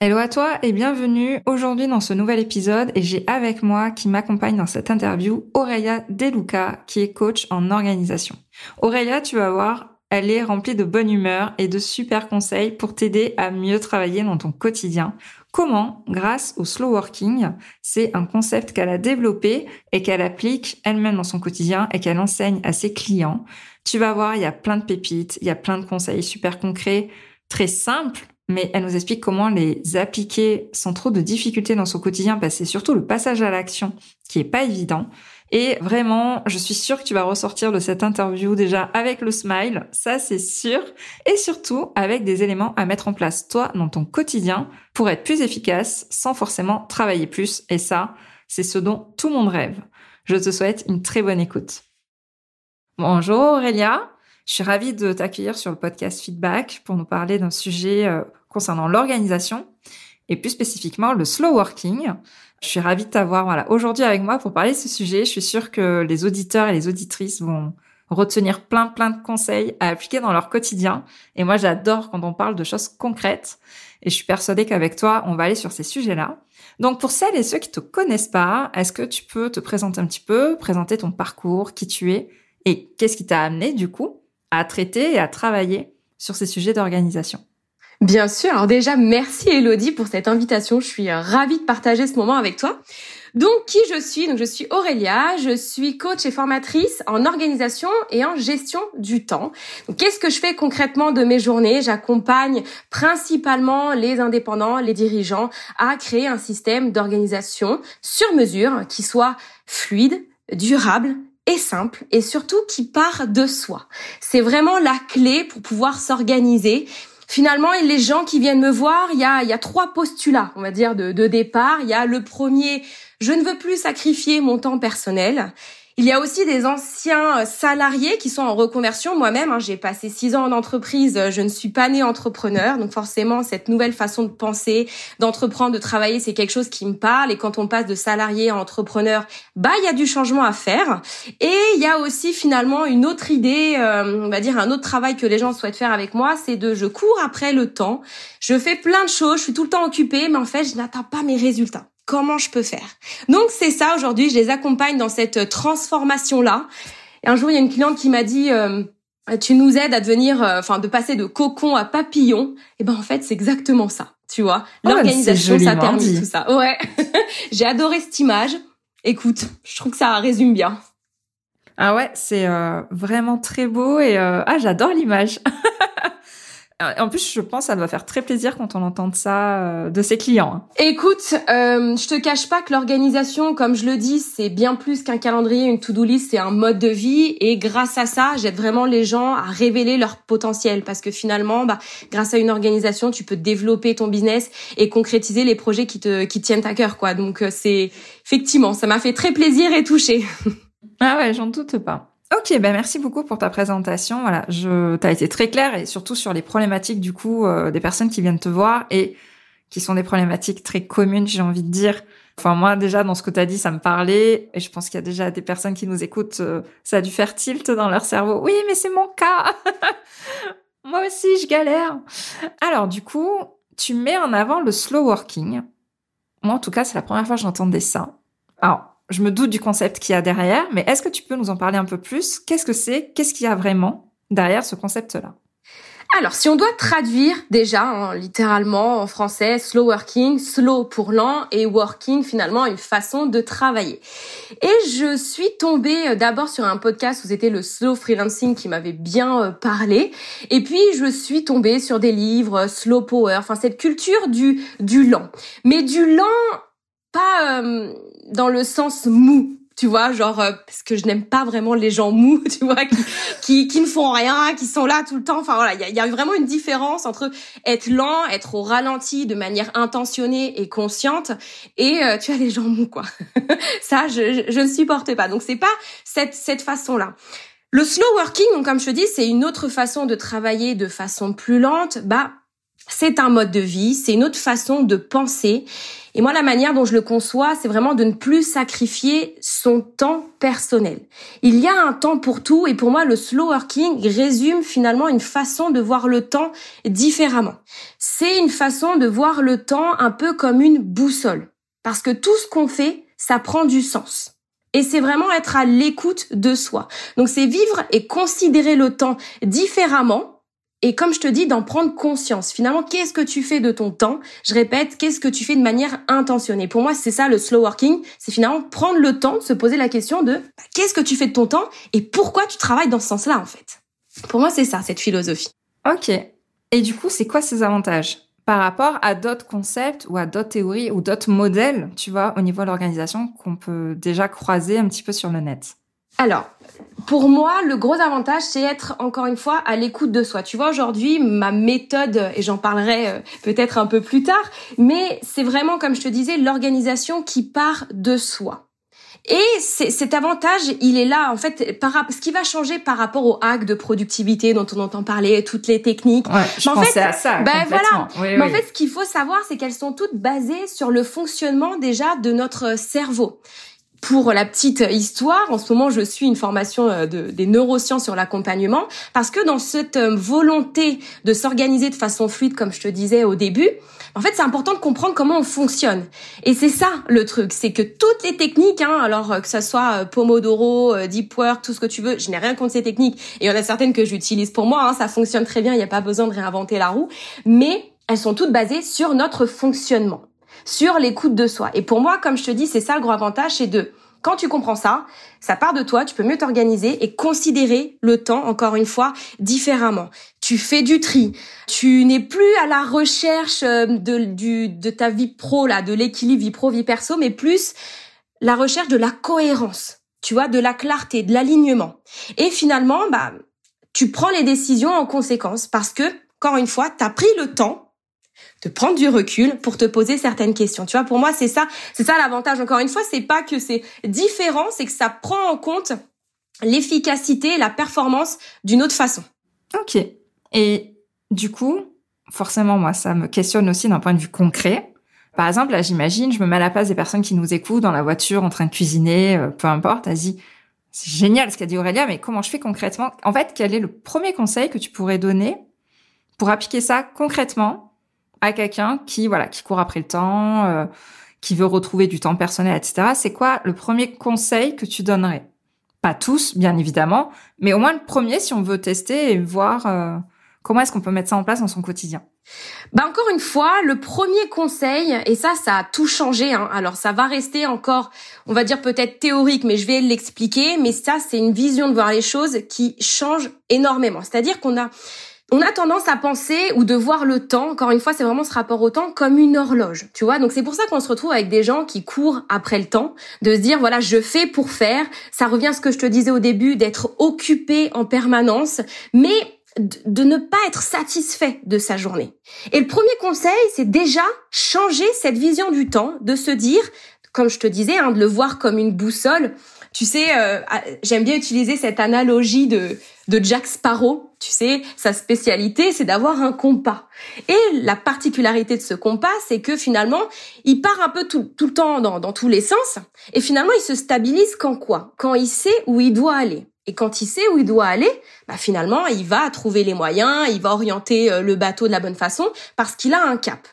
Hello à toi et bienvenue aujourd'hui dans ce nouvel épisode et j'ai avec moi qui m'accompagne dans cette interview Aurélia Deluca qui est coach en organisation. Aurélia, tu vas voir, elle est remplie de bonne humeur et de super conseils pour t'aider à mieux travailler dans ton quotidien. Comment Grâce au slow working, c'est un concept qu'elle a développé et qu'elle applique elle-même dans son quotidien et qu'elle enseigne à ses clients. Tu vas voir, il y a plein de pépites, il y a plein de conseils super concrets, très simples mais elle nous explique comment les appliquer sans trop de difficultés dans son quotidien, parce que c'est surtout le passage à l'action qui est pas évident. Et vraiment, je suis sûre que tu vas ressortir de cette interview déjà avec le smile, ça c'est sûr, et surtout avec des éléments à mettre en place toi dans ton quotidien pour être plus efficace sans forcément travailler plus. Et ça, c'est ce dont tout le monde rêve. Je te souhaite une très bonne écoute. Bonjour Aurélia, je suis ravie de t'accueillir sur le podcast Feedback pour nous parler d'un sujet euh, concernant l'organisation et plus spécifiquement le slow working. Je suis ravie de t'avoir voilà, aujourd'hui avec moi pour parler de ce sujet. Je suis sûre que les auditeurs et les auditrices vont retenir plein plein de conseils à appliquer dans leur quotidien. Et moi, j'adore quand on parle de choses concrètes. Et je suis persuadée qu'avec toi, on va aller sur ces sujets-là. Donc, pour celles et ceux qui te connaissent pas, est-ce que tu peux te présenter un petit peu, présenter ton parcours, qui tu es et qu'est-ce qui t'a amené, du coup, à traiter et à travailler sur ces sujets d'organisation? Bien sûr. Alors déjà, merci Elodie pour cette invitation. Je suis euh, ravie de partager ce moment avec toi. Donc, qui je suis? Donc, je suis Aurélia. Je suis coach et formatrice en organisation et en gestion du temps. Qu'est-ce que je fais concrètement de mes journées? J'accompagne principalement les indépendants, les dirigeants à créer un système d'organisation sur mesure qui soit fluide, durable et simple et surtout qui part de soi. C'est vraiment la clé pour pouvoir s'organiser finalement, les gens qui viennent me voir, il y a, trois postulats, on va dire, de départ. Il y a le premier, je ne veux plus sacrifier mon temps personnel. Il y a aussi des anciens salariés qui sont en reconversion. Moi-même, hein, j'ai passé six ans en entreprise. Je ne suis pas née entrepreneur, donc forcément, cette nouvelle façon de penser, d'entreprendre, de travailler, c'est quelque chose qui me parle. Et quand on passe de salarié à entrepreneur, bah, il y a du changement à faire. Et il y a aussi finalement une autre idée, euh, on va dire un autre travail que les gens souhaitent faire avec moi, c'est de je cours après le temps. Je fais plein de choses, je suis tout le temps occupée, mais en fait, je n'atteins pas mes résultats comment je peux faire. Donc c'est ça aujourd'hui, je les accompagne dans cette transformation là. Et un jour il y a une cliente qui m'a dit euh, tu nous aides à devenir euh, enfin de passer de cocon à papillon. Et ben en fait, c'est exactement ça, tu vois. Oh, L'organisation ça termine tout ça. Ouais. J'ai adoré cette image. Écoute, je trouve que ça résume bien. Ah ouais, c'est euh, vraiment très beau et ah j'adore l'image. Euh, en plus, je pense que ça doit faire très plaisir quand on entend ça euh, de ses clients. Hein. Écoute, euh, je te cache pas que l'organisation, comme je le dis, c'est bien plus qu'un calendrier, une to-do list, c'est un mode de vie. Et grâce à ça, j'aide vraiment les gens à révéler leur potentiel. Parce que finalement, bah, grâce à une organisation, tu peux développer ton business et concrétiser les projets qui te qui tiennent à cœur. quoi. Donc c'est effectivement, ça m'a fait très plaisir et toucher. ah ouais, j'en doute pas. Ok, ben merci beaucoup pour ta présentation. Voilà, je, t'as été très claire et surtout sur les problématiques du coup euh, des personnes qui viennent te voir et qui sont des problématiques très communes, j'ai envie de dire. Enfin moi déjà dans ce que t'as dit, ça me parlait et je pense qu'il y a déjà des personnes qui nous écoutent, euh, ça a dû faire tilt dans leur cerveau. Oui, mais c'est mon cas. moi aussi, je galère. Alors du coup, tu mets en avant le slow working. Moi en tout cas, c'est la première fois que j'entendais ça. Alors je me doute du concept qu'il y a derrière, mais est-ce que tu peux nous en parler un peu plus? Qu'est-ce que c'est? Qu'est-ce qu'il y a vraiment derrière ce concept-là? Alors, si on doit traduire déjà hein, littéralement en français, slow working, slow pour lent et working finalement une façon de travailler. Et je suis tombée euh, d'abord sur un podcast où c'était le slow freelancing qui m'avait bien euh, parlé. Et puis je suis tombée sur des livres, euh, slow power, enfin cette culture du du lent. Mais du lent pas euh, dans le sens mou, tu vois, genre euh, parce que je n'aime pas vraiment les gens mous, tu vois, qui, qui, qui ne font rien, qui sont là tout le temps. Enfin voilà, il y a, y a, vraiment une différence entre être lent, être au ralenti de manière intentionnée et consciente, et euh, tu as les gens mous quoi. Ça, je, je, ne supporte pas. Donc c'est pas cette cette façon là. Le slow working, donc comme je te dis, c'est une autre façon de travailler de façon plus lente. Bah c'est un mode de vie, c'est une autre façon de penser. Et moi, la manière dont je le conçois, c'est vraiment de ne plus sacrifier son temps personnel. Il y a un temps pour tout et pour moi, le slow working résume finalement une façon de voir le temps différemment. C'est une façon de voir le temps un peu comme une boussole. Parce que tout ce qu'on fait, ça prend du sens. Et c'est vraiment être à l'écoute de soi. Donc c'est vivre et considérer le temps différemment et comme je te dis, d'en prendre conscience. Finalement, qu'est-ce que tu fais de ton temps? Je répète, qu'est-ce que tu fais de manière intentionnée? Pour moi, c'est ça le slow working. C'est finalement prendre le temps de se poser la question de bah, qu'est-ce que tu fais de ton temps et pourquoi tu travailles dans ce sens-là, en fait? Pour moi, c'est ça, cette philosophie. Ok. Et du coup, c'est quoi ces avantages? Par rapport à d'autres concepts ou à d'autres théories ou d'autres modèles, tu vois, au niveau de l'organisation qu'on peut déjà croiser un petit peu sur le net alors, pour moi, le gros avantage, c'est être encore une fois à l'écoute de soi. Tu vois, aujourd'hui, ma méthode, et j'en parlerai euh, peut-être un peu plus tard, mais c'est vraiment, comme je te disais, l'organisation qui part de soi. Et cet avantage, il est là, en fait, par, ce qui va changer par rapport au hack de productivité dont on entend parler, toutes les techniques. Ouais, je pensais à ça. Ben voilà. mais en fait, ce qu'il faut savoir, c'est qu'elles sont toutes basées sur le fonctionnement déjà de notre cerveau. Pour la petite histoire, en ce moment, je suis une formation euh, de, des neurosciences sur l'accompagnement parce que dans cette euh, volonté de s'organiser de façon fluide, comme je te disais au début, en fait, c'est important de comprendre comment on fonctionne. Et c'est ça le truc, c'est que toutes les techniques, hein, alors euh, que ça soit Pomodoro, Deep Work, tout ce que tu veux, je n'ai rien contre ces techniques. Et il y en a certaines que j'utilise pour moi, hein, ça fonctionne très bien, il n'y a pas besoin de réinventer la roue. Mais elles sont toutes basées sur notre fonctionnement sur l'écoute de soi. Et pour moi, comme je te dis, c'est ça le gros avantage, c'est de quand tu comprends ça, ça part de toi, tu peux mieux t'organiser et considérer le temps, encore une fois, différemment. Tu fais du tri. Tu n'es plus à la recherche euh, de, ta vie pro, là, de l'équilibre vie pro, vie perso, mais plus la recherche de la cohérence. Tu vois, de la clarté, de l'alignement. Et finalement, bah, tu prends les décisions en conséquence parce que, encore une fois, tu as pris le temps de prendre du recul pour te poser certaines questions. Tu vois, pour moi, c'est ça, c'est ça l'avantage. Encore une fois, c'est pas que c'est différent, c'est que ça prend en compte l'efficacité, la performance d'une autre façon. Ok. Et du coup, forcément, moi, ça me questionne aussi d'un point de vue concret. Par exemple, là, j'imagine, je me mets à la place des personnes qui nous écoutent dans la voiture, en train de cuisiner, euh, peu importe. Vas-y, c'est génial ce qu'a dit Aurélia, mais comment je fais concrètement? En fait, quel est le premier conseil que tu pourrais donner pour appliquer ça concrètement à quelqu'un qui voilà qui court après le temps, euh, qui veut retrouver du temps personnel, etc. C'est quoi le premier conseil que tu donnerais? Pas tous, bien évidemment, mais au moins le premier si on veut tester et voir euh, comment est-ce qu'on peut mettre ça en place dans son quotidien? Bah encore une fois, le premier conseil, et ça, ça a tout changé. Hein. Alors ça va rester encore, on va dire peut-être théorique, mais je vais l'expliquer. Mais ça, c'est une vision de voir les choses qui change énormément. C'est-à-dire qu'on a on a tendance à penser ou de voir le temps, encore une fois, c'est vraiment ce rapport au temps, comme une horloge, tu vois. Donc c'est pour ça qu'on se retrouve avec des gens qui courent après le temps, de se dire, voilà, je fais pour faire. Ça revient à ce que je te disais au début, d'être occupé en permanence, mais de ne pas être satisfait de sa journée. Et le premier conseil, c'est déjà changer cette vision du temps, de se dire, comme je te disais, hein, de le voir comme une boussole. Tu sais, euh, ah, j'aime bien utiliser cette analogie de, de Jack Sparrow. Tu sais, sa spécialité, c'est d'avoir un compas. Et la particularité de ce compas, c'est que finalement, il part un peu tout, tout le temps dans, dans tous les sens. Et finalement, il se stabilise quand quoi? Quand il sait où il doit aller. Et quand il sait où il doit aller, bah finalement, il va trouver les moyens, il va orienter euh, le bateau de la bonne façon parce qu'il a un cap.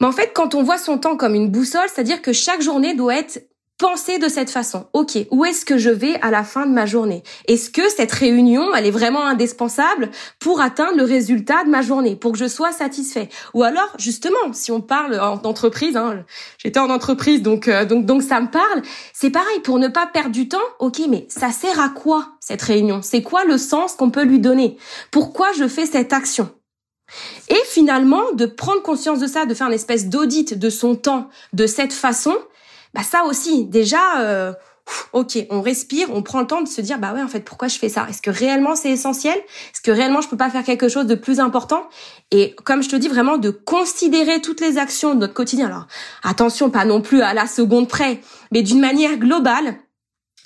Mais en fait, quand on voit son temps comme une boussole, c'est-à-dire que chaque journée doit être penser de cette façon. Ok, où est-ce que je vais à la fin de ma journée? Est-ce que cette réunion, elle est vraiment indispensable pour atteindre le résultat de ma journée, pour que je sois satisfait? Ou alors, justement, si on parle d'entreprise, hein, j'étais en entreprise, donc euh, donc donc ça me parle. C'est pareil, pour ne pas perdre du temps. Ok, mais ça sert à quoi cette réunion? C'est quoi le sens qu'on peut lui donner? Pourquoi je fais cette action? Et finalement, de prendre conscience de ça, de faire une espèce d'audit de son temps de cette façon, bah ça aussi, déjà, euh, ok, on respire, on prend le temps de se dire, bah ouais, en fait, pourquoi je fais ça? Est-ce que réellement c'est essentiel? Est-ce que réellement je peux pas faire quelque chose de plus important? Et comme je te dis, vraiment de considérer toutes les actions de notre quotidien. Alors, attention, pas non plus à la seconde près, mais d'une manière globale,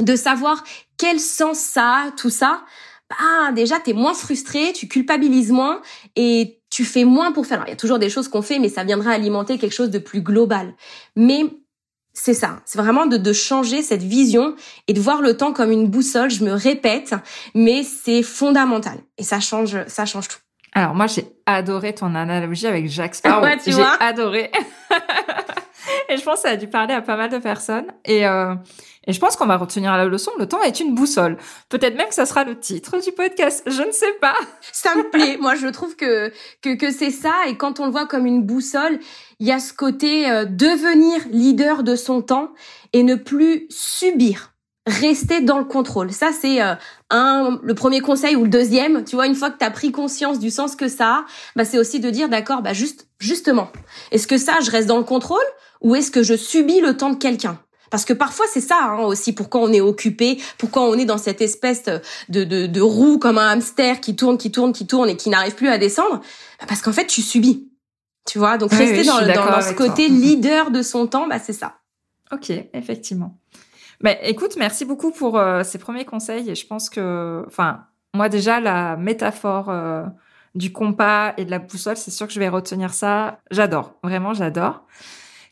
de savoir quel sens ça a, tout ça. Bah, déjà, t'es moins frustré, tu culpabilises moins et tu fais moins pour faire. Alors, il y a toujours des choses qu'on fait, mais ça viendra alimenter quelque chose de plus global. Mais c'est ça, c'est vraiment de, de, changer cette vision et de voir le temps comme une boussole. Je me répète, mais c'est fondamental et ça change, ça change tout. Alors moi j'ai adoré ton analogie avec Jacques Sparrow. Ouais, j'ai adoré. et je pense que ça a dû parler à pas mal de personnes. Et euh, et je pense qu'on va retenir la leçon. Le temps est une boussole. Peut-être même que ça sera le titre du podcast. Je ne sais pas. Ça me plaît. Moi, je trouve que que, que c'est ça. Et quand on le voit comme une boussole, il y a ce côté euh, devenir leader de son temps et ne plus subir. Rester dans le contrôle. Ça, c'est euh, un le premier conseil ou le deuxième. Tu vois, une fois que tu as pris conscience du sens que ça a, bah, c'est aussi de dire, d'accord, bah, juste, justement, est-ce que ça, je reste dans le contrôle ou est-ce que je subis le temps de quelqu'un? Parce que parfois c'est ça hein, aussi pourquoi on est occupé, pourquoi on est dans cette espèce de, de, de roue comme un hamster qui tourne, qui tourne, qui tourne et qui n'arrive plus à descendre. Bah, parce qu'en fait tu subis. Tu vois, donc rester dans, dans, ce côté leader de son temps, bah c'est ça. Ok, effectivement. Mais écoute, merci beaucoup pour euh, ces premiers conseils et je pense que, enfin, moi déjà la métaphore euh, du compas et de la boussole, c'est sûr que je vais retenir ça. J'adore, vraiment j'adore.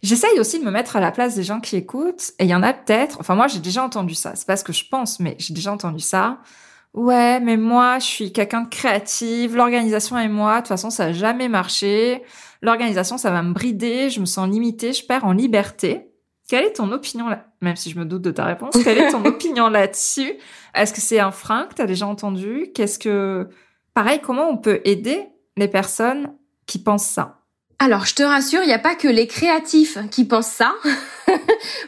J'essaye aussi de me mettre à la place des gens qui écoutent, et il y en a peut-être, enfin moi j'ai déjà entendu ça, c'est pas ce que je pense, mais j'ai déjà entendu ça. Ouais, mais moi je suis quelqu'un de créatif, l'organisation et moi, de toute façon ça a jamais marché. L'organisation ça va me brider, je me sens limitée, je perds en liberté. Quelle est ton opinion là Même si je me doute de ta réponse, quelle est ton opinion là-dessus? Est-ce que c'est un frein que tu as déjà entendu? Qu'est-ce que pareil, comment on peut aider les personnes qui pensent ça? Alors, je te rassure, il n'y a pas que les créatifs qui pensent ça.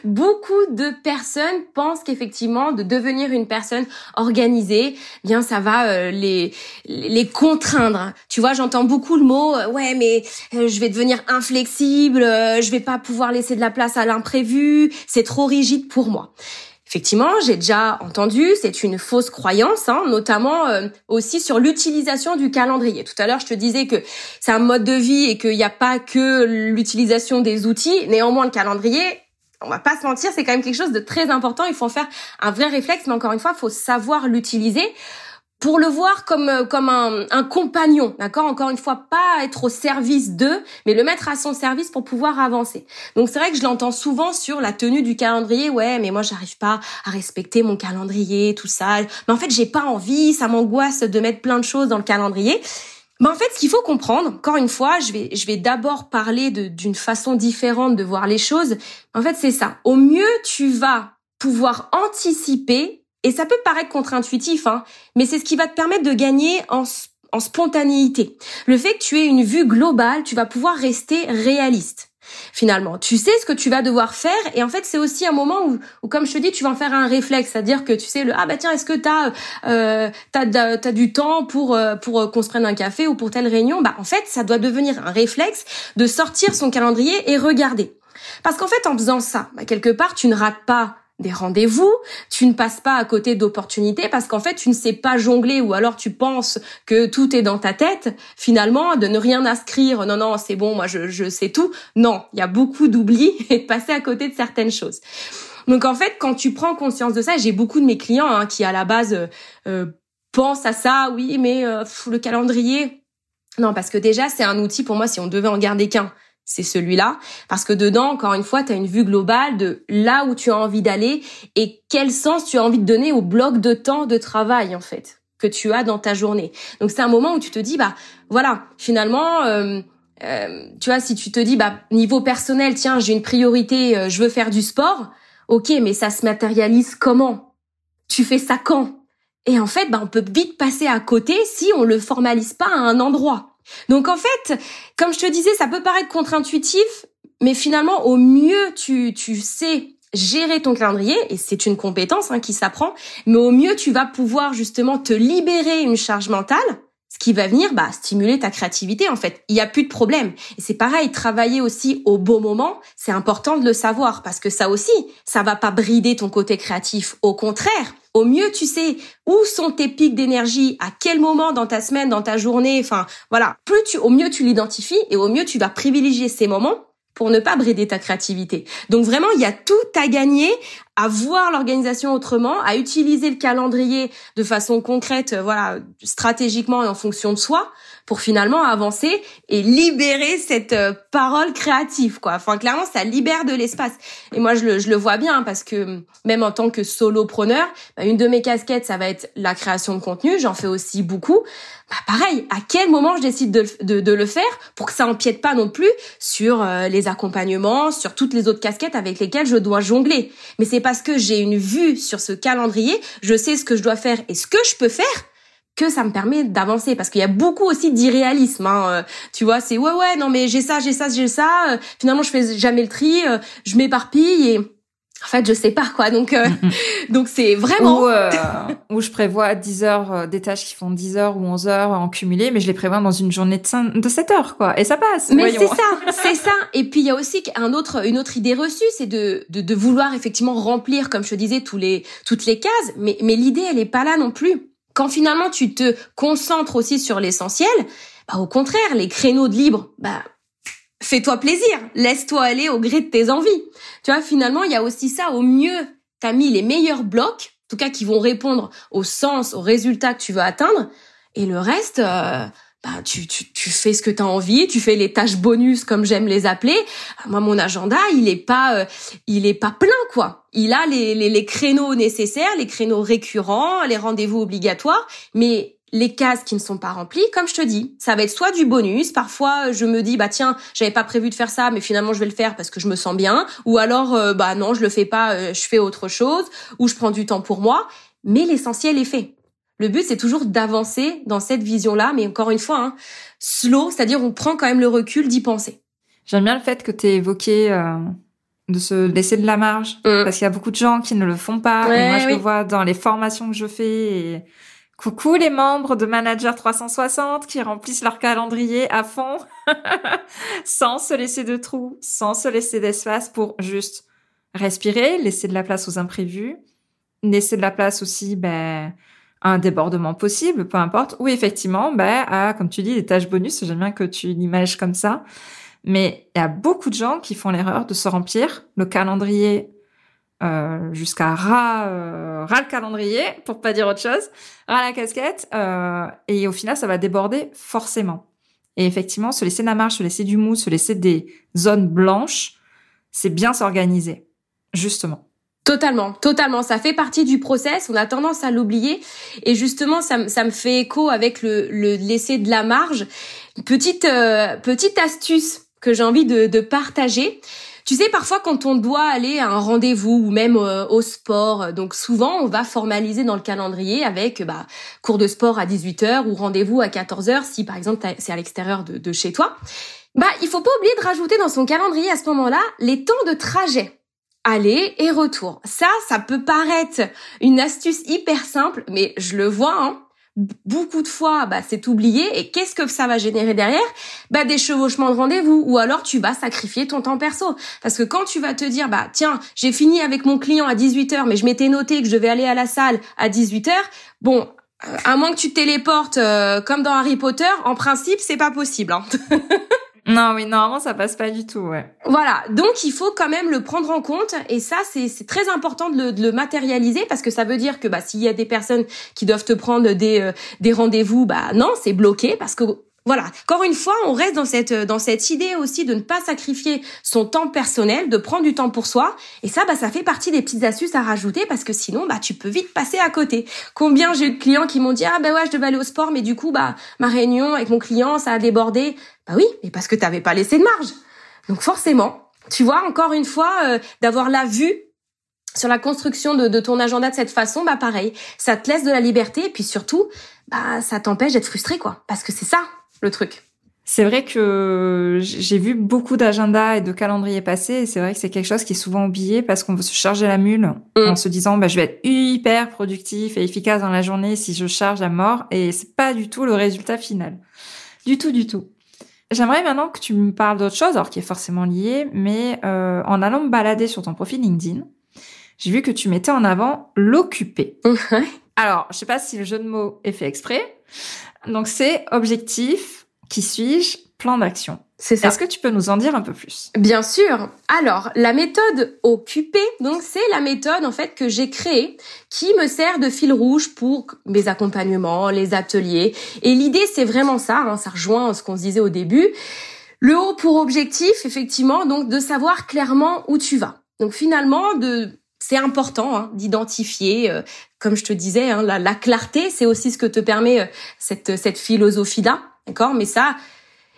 Beaucoup de personnes pensent qu'effectivement, de devenir une personne organisée, eh bien ça va euh, les les contraindre. Tu vois, j'entends beaucoup le mot euh, ouais, mais euh, je vais devenir inflexible, je vais pas pouvoir laisser de la place à l'imprévu, c'est trop rigide pour moi. Effectivement, j'ai déjà entendu, c'est une fausse croyance, hein, notamment euh, aussi sur l'utilisation du calendrier. Tout à l'heure, je te disais que c'est un mode de vie et qu'il n'y a pas que l'utilisation des outils. Néanmoins, le calendrier, on va pas se mentir, c'est quand même quelque chose de très important. Il faut en faire un vrai réflexe, mais encore une fois, il faut savoir l'utiliser pour le voir comme euh, comme un, un compagnon, d'accord? Encore une fois, pas être au service d'eux, mais le mettre à son service pour pouvoir avancer. Donc c'est vrai que je l'entends souvent sur la tenue du calendrier. Ouais, mais moi j'arrive pas à respecter mon calendrier, tout ça. Mais en fait, j'ai pas envie, ça m'angoisse de mettre plein de choses dans le calendrier. Mais en fait, ce qu'il faut comprendre, encore une fois, je vais je vais d'abord parler d'une façon différente de voir les choses. En fait, c'est ça. Au mieux, tu vas pouvoir anticiper et ça peut paraître contre-intuitif, hein, mais c'est ce qui va te permettre de gagner en, spontanéité. Le fait que tu aies une vue globale, tu vas pouvoir rester réaliste finalement. Tu sais ce que tu vas devoir faire et en fait c'est aussi un moment où, où, comme je te dis, tu vas en faire un réflexe, c'est-à-dire que tu sais le ah bah tiens est-ce que t'as euh, t'as as du temps pour euh, pour qu'on se prenne un café ou pour telle réunion? Bah en fait ça doit devenir un réflexe de sortir son calendrier et regarder. Parce qu'en fait en faisant ça, bah, quelque part tu ne rates pas des rendez-vous, tu ne passes pas à côté d'opportunités parce qu'en fait tu ne sais pas jongler ou alors tu penses que tout est dans ta tête, finalement de ne rien inscrire, non non c'est bon moi je, je sais tout, non, il y a beaucoup d'oubli et de passer à côté de certaines choses. Donc en fait quand tu prends conscience de ça, j'ai beaucoup de mes clients hein, qui à la base euh, euh, pensent à ça, oui mais euh, le calendrier, non parce que déjà c'est un outil pour moi si on devait en garder qu'un c'est celui-là. Parce que dedans, encore une fois, tu as une vue globale de là où tu as envie d'aller et quel sens tu as envie de donner au bloc de temps de travail, en fait, que tu as dans ta journée. Donc c'est un moment où tu te dis, bah voilà, finalement, euh, euh, tu vois, si tu te dis, bah niveau personnel, tiens, j'ai une priorité, euh, je veux faire du sport, ok, mais ça se matérialise comment? Tu fais ça quand? Et en fait, bah on peut vite passer à côté si on le formalise pas à un endroit. Donc en fait, comme je te disais, ça peut paraître contre-intuitif, mais finalement, au mieux tu, tu sais gérer ton calendrier, et c'est une compétence hein, qui s'apprend, mais au mieux tu vas pouvoir justement te libérer une charge mentale, ce qui va venir bah, stimuler ta créativité en fait. Il y a plus de problème. Et c'est pareil, travailler aussi au bon moment, c'est important de le savoir parce que ça aussi, ça va pas brider ton côté créatif. Au contraire, au mieux tu sais où sont tes pics d'énergie, à quel moment dans ta semaine, dans ta journée, enfin voilà, plus tu au mieux tu l'identifies et au mieux tu vas privilégier ces moments pour ne pas brider ta créativité. Donc vraiment, il y a tout à gagner à voir l'organisation autrement, à utiliser le calendrier de façon concrète, euh, voilà, stratégiquement et en fonction de soi, pour finalement avancer et libérer cette euh, parole créative, quoi. Enfin, clairement, ça libère de l'espace. Et moi, je le, je le vois bien parce que même en tant que solopreneur, bah, une de mes casquettes, ça va être la création de contenu. J'en fais aussi beaucoup. Bah, pareil, à quel moment je décide de, de, de, le faire pour que ça empiète pas non plus sur euh, les accompagnements, sur toutes les autres casquettes avec lesquelles je dois jongler. Mais c'est parce que j'ai une vue sur ce calendrier, je sais ce que je dois faire et ce que je peux faire que ça me permet d'avancer. Parce qu'il y a beaucoup aussi d'irréalisme hein, euh, tu vois c'est ouais ouais non mais j'ai ça j'ai ça j'ai ça euh, finalement je fais jamais le tri euh, je m'éparpille et en fait je sais pas quoi. Donc donc c'est vraiment où, je prévois 10 heures des tâches qui font 10 heures ou 11 heures en cumulé mais je les prévois dans une journée de, de 7 heures quoi. Et ça passe mais c'est ça c'est ça. Et puis il y a aussi un autre une autre idée reçue c'est de, de, de vouloir effectivement remplir comme je te disais tous les toutes les cases. Mais mais l'idée elle est pas là non plus quand finalement tu te concentres aussi sur l'essentiel, bah au contraire, les créneaux de libre, bah fais-toi plaisir, laisse-toi aller au gré de tes envies. Tu vois, finalement, il y a aussi ça. Au mieux, t'as mis les meilleurs blocs, en tout cas qui vont répondre au sens, au résultat que tu veux atteindre, et le reste, euh, bah, tu, tu, tu fais ce que tu as envie, tu fais les tâches bonus comme j'aime les appeler. Moi, mon agenda, il est pas, euh, il est pas plein quoi. Il a les, les, les créneaux nécessaires, les créneaux récurrents, les rendez-vous obligatoires, mais les cases qui ne sont pas remplies, comme je te dis, ça va être soit du bonus. Parfois, je me dis bah tiens, j'avais pas prévu de faire ça, mais finalement je vais le faire parce que je me sens bien. Ou alors euh, bah non, je le fais pas, euh, je fais autre chose. Ou je prends du temps pour moi. Mais l'essentiel est fait. Le but, c'est toujours d'avancer dans cette vision-là, mais encore une fois, hein, slow, c'est-à-dire on prend quand même le recul d'y penser. J'aime bien le fait que tu aies évoqué euh, de se laisser de la marge, mm. parce qu'il y a beaucoup de gens qui ne le font pas. et moi, je le vois dans les formations que je fais. Et... Coucou les membres de Manager 360 qui remplissent leur calendrier à fond, sans se laisser de trous, sans se laisser d'espace pour juste respirer, laisser de la place aux imprévus, laisser de la place aussi, ben un débordement possible, peu importe, ou effectivement, bah, comme tu dis, des tâches bonus, j'aime bien que tu l'images comme ça, mais il y a beaucoup de gens qui font l'erreur de se remplir le calendrier euh, jusqu'à ras, euh, ras le calendrier, pour pas dire autre chose, ras la casquette, euh, et au final, ça va déborder forcément. Et effectivement, se laisser de la marge, se laisser du mou, se laisser des zones blanches, c'est bien s'organiser, justement. Totalement, totalement. Ça fait partie du process. On a tendance à l'oublier. Et justement, ça, ça, me fait écho avec le, le laisser de la marge. Petite, euh, petite astuce que j'ai envie de, de, partager. Tu sais, parfois quand on doit aller à un rendez-vous ou même euh, au sport, donc souvent on va formaliser dans le calendrier avec bah, cours de sport à 18h ou rendez-vous à 14h si par exemple c'est à l'extérieur de, de chez toi. Bah, il faut pas oublier de rajouter dans son calendrier à ce moment-là les temps de trajet aller et retour. Ça, ça peut paraître une astuce hyper simple, mais je le vois, hein, beaucoup de fois, bah, c'est oublié. Et qu'est-ce que ça va générer derrière? Bah, des chevauchements de rendez-vous. Ou alors, tu vas sacrifier ton temps perso. Parce que quand tu vas te dire, bah, tiens, j'ai fini avec mon client à 18h, mais je m'étais noté que je devais aller à la salle à 18h. Bon, euh, à moins que tu te téléportes euh, comme dans Harry Potter, en principe, c'est pas possible. Hein. Non, oui, normalement, ça passe pas du tout, ouais. Voilà, donc il faut quand même le prendre en compte et ça, c'est très important de le, de le, matérialiser parce que ça veut dire que bah, s'il y a des personnes qui doivent te prendre des, euh, des rendez-vous, bah non, c'est bloqué parce que voilà. Encore une fois, on reste dans cette dans cette idée aussi de ne pas sacrifier son temps personnel, de prendre du temps pour soi. Et ça, bah, ça fait partie des petites astuces à rajouter parce que sinon, bah, tu peux vite passer à côté. Combien j'ai eu de clients qui m'ont dit ah bah ouais, je devais aller au sport, mais du coup, bah, ma réunion avec mon client, ça a débordé. Bah oui, mais parce que t'avais pas laissé de marge. Donc forcément, tu vois, encore une fois, euh, d'avoir la vue sur la construction de, de, ton agenda de cette façon, bah pareil, ça te laisse de la liberté et puis surtout, bah ça t'empêche d'être frustré quoi, parce que c'est ça le truc. C'est vrai que j'ai vu beaucoup d'agendas et de calendriers passer et c'est vrai que c'est quelque chose qui est souvent oublié parce qu'on veut se charger la mule mm. en se disant bah, je vais être hyper productif et efficace dans la journée si je charge à mort et c'est pas du tout le résultat final. Du tout, du tout. J'aimerais maintenant que tu me parles d'autre chose, alors qui est forcément lié, mais euh, en allant me balader sur ton profil LinkedIn, j'ai vu que tu mettais en avant l'occupé. alors, je sais pas si le jeu de mots est fait exprès. Donc c'est objectif, qui suis-je Plan d'action. C'est ça. Est-ce que tu peux nous en dire un peu plus? Bien sûr. Alors, la méthode occupée, donc c'est la méthode en fait que j'ai créée qui me sert de fil rouge pour mes accompagnements, les ateliers. Et l'idée, c'est vraiment ça, hein, ça rejoint ce qu'on se disait au début. Le haut pour objectif, effectivement, donc de savoir clairement où tu vas. Donc finalement, de c'est important hein, d'identifier, euh, comme je te disais, hein, la, la, clarté, c'est aussi ce que te permet euh, cette, cette philosophie-là D'accord? Mais ça,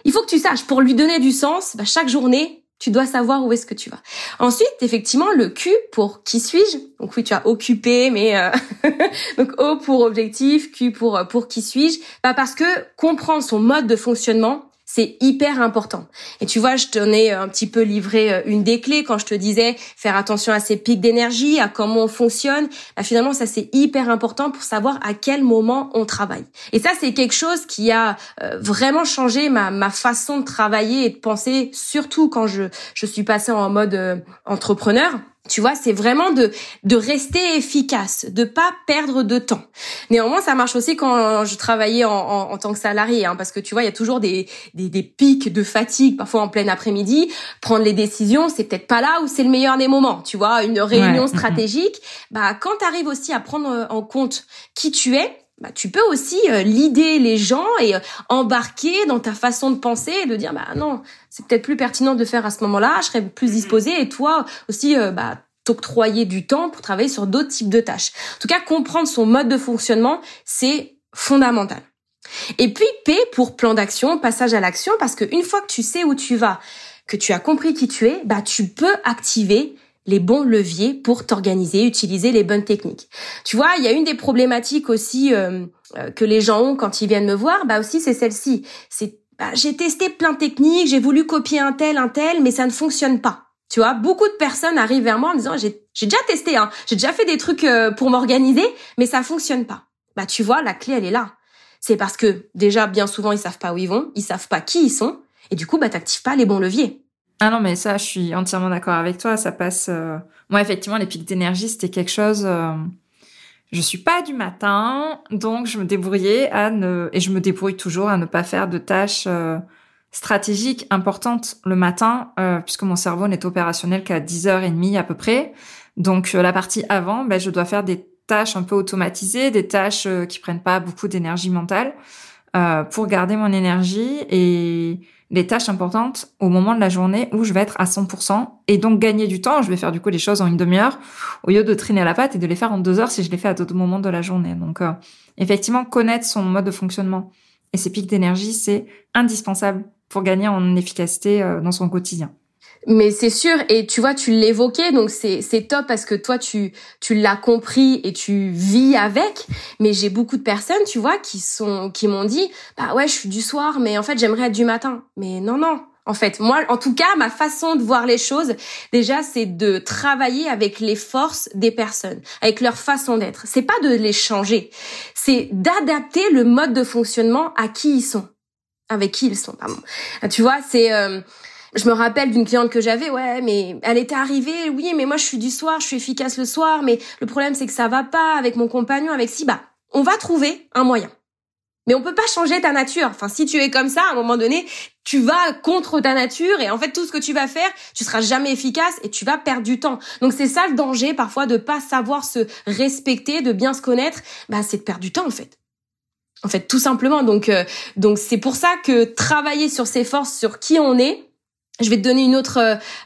il faut que tu saches, pour lui donner du sens, bah, chaque journée, tu dois savoir où est-ce que tu vas. Ensuite, effectivement, le Q pour qui suis-je? Donc oui, tu as occupé, mais euh, donc O pour objectif, Q pour pour qui suis-je? Bah parce que comprendre son mode de fonctionnement, c'est hyper important. Et tu vois, je t'en ai un petit peu livré euh, une des clés quand je te disais faire attention à ces pics d'énergie, à comment on fonctionne. Bah, finalement, ça c'est hyper important pour savoir à quel moment on travaille. Et ça, c'est quelque chose qui a euh, vraiment changé ma, façon de travailler et de penser, surtout quand je, je suis passée en mode euh, entrepreneur. Tu vois, c'est vraiment de de rester efficace, de pas perdre de temps. Néanmoins, ça marche aussi quand je travaillais en, en, tant que salarié, hein, parce que tu vois, il y a toujours des, des, des pics de fatigue, parfois en plein après-midi. Prendre les décisions, c'est peut-être pas là où c'est le meilleur des moments. Tu vois, une réunion stratégique, bah quand tu arrives aussi à prendre en compte qui tu es, bah, tu peux aussi euh, l'idée les gens et euh, embarquer dans ta façon de penser et de dire bah non c'est peut-être plus pertinent de faire à ce moment-là je serais plus mm-hmm. disposée et toi aussi euh, bah t'octroyer du temps pour travailler sur d'autres types de tâches en tout cas comprendre son mode de fonctionnement c'est fondamental et puis P pour plan d'action passage à l'action parce que une fois que tu sais où tu vas que tu as compris qui tu es bah tu peux activer les bons leviers pour t'organiser, utiliser les bonnes techniques. Tu vois, il y a une des problématiques aussi euh, euh, que les gens ont quand ils viennent me voir, bah aussi c'est celle-ci. C'est bah, j'ai testé plein de techniques, j'ai voulu copier un tel, un tel, mais ça ne fonctionne pas. Tu vois, beaucoup de personnes arrivent vers moi en me disant j'ai déjà testé, hein, j'ai déjà fait des trucs euh, pour m'organiser, mais ça fonctionne pas. Bah tu vois, la clé elle est là. C'est parce que déjà bien souvent ils savent pas où ils vont, ils savent pas qui ils sont, et du coup bah t'actives pas les bons leviers. Ah non, mais ça, je suis entièrement d'accord avec toi. Ça passe. Euh, moi, effectivement, les pics d'énergie, c'était quelque chose. Euh... Je suis pas du matin, donc je me débrouillais à ne et je me débrouille toujours à ne pas faire de tâches euh, stratégiques importantes le matin, euh, puisque mon cerveau n'est opérationnel qu'à 10h30 à peu près. Donc la partie avant, ben, je dois faire des tâches un peu automatisées, des tâches qui prennent pas beaucoup d'énergie mentale pour garder mon énergie et les tâches importantes au moment de la journée où je vais être à 100% et donc gagner du temps. Je vais faire du coup les choses en une demi-heure au lieu de traîner à la patte et de les faire en deux heures si je les fais à d'autres moments de la journée. Donc euh, effectivement, connaître son mode de fonctionnement et ses pics d'énergie, c'est indispensable pour gagner en efficacité euh, dans son quotidien. Mais c'est sûr, et tu vois, tu l'évoquais, donc c'est c'est top parce que toi tu tu l'as compris et tu vis avec. Mais j'ai beaucoup de personnes, tu vois, qui sont qui m'ont dit, bah ouais, je suis du soir, mais en fait j'aimerais être du matin. Mais non non, en fait, moi, en tout cas, ma façon de voir les choses, déjà, c'est de travailler avec les forces des personnes, avec leur façon d'être. C'est pas de les changer, c'est d'adapter le mode de fonctionnement à qui ils sont, avec qui ils sont. Pardon. Tu vois, c'est euh, je me rappelle d'une cliente que j'avais, ouais, mais elle était arrivée, oui, mais moi je suis du soir, je suis efficace le soir, mais le problème c'est que ça va pas avec mon compagnon, avec si, bah, on va trouver un moyen. Mais on peut pas changer ta nature. Enfin, si tu es comme ça, à un moment donné, tu vas contre ta nature et en fait, tout ce que tu vas faire, tu seras jamais efficace et tu vas perdre du temps. Donc c'est ça le danger parfois de pas savoir se respecter, de bien se connaître, bah c'est de perdre du temps en fait. En fait, tout simplement. Donc euh, donc c'est pour ça que travailler sur ses forces, sur qui on est, je vais te donner une autre,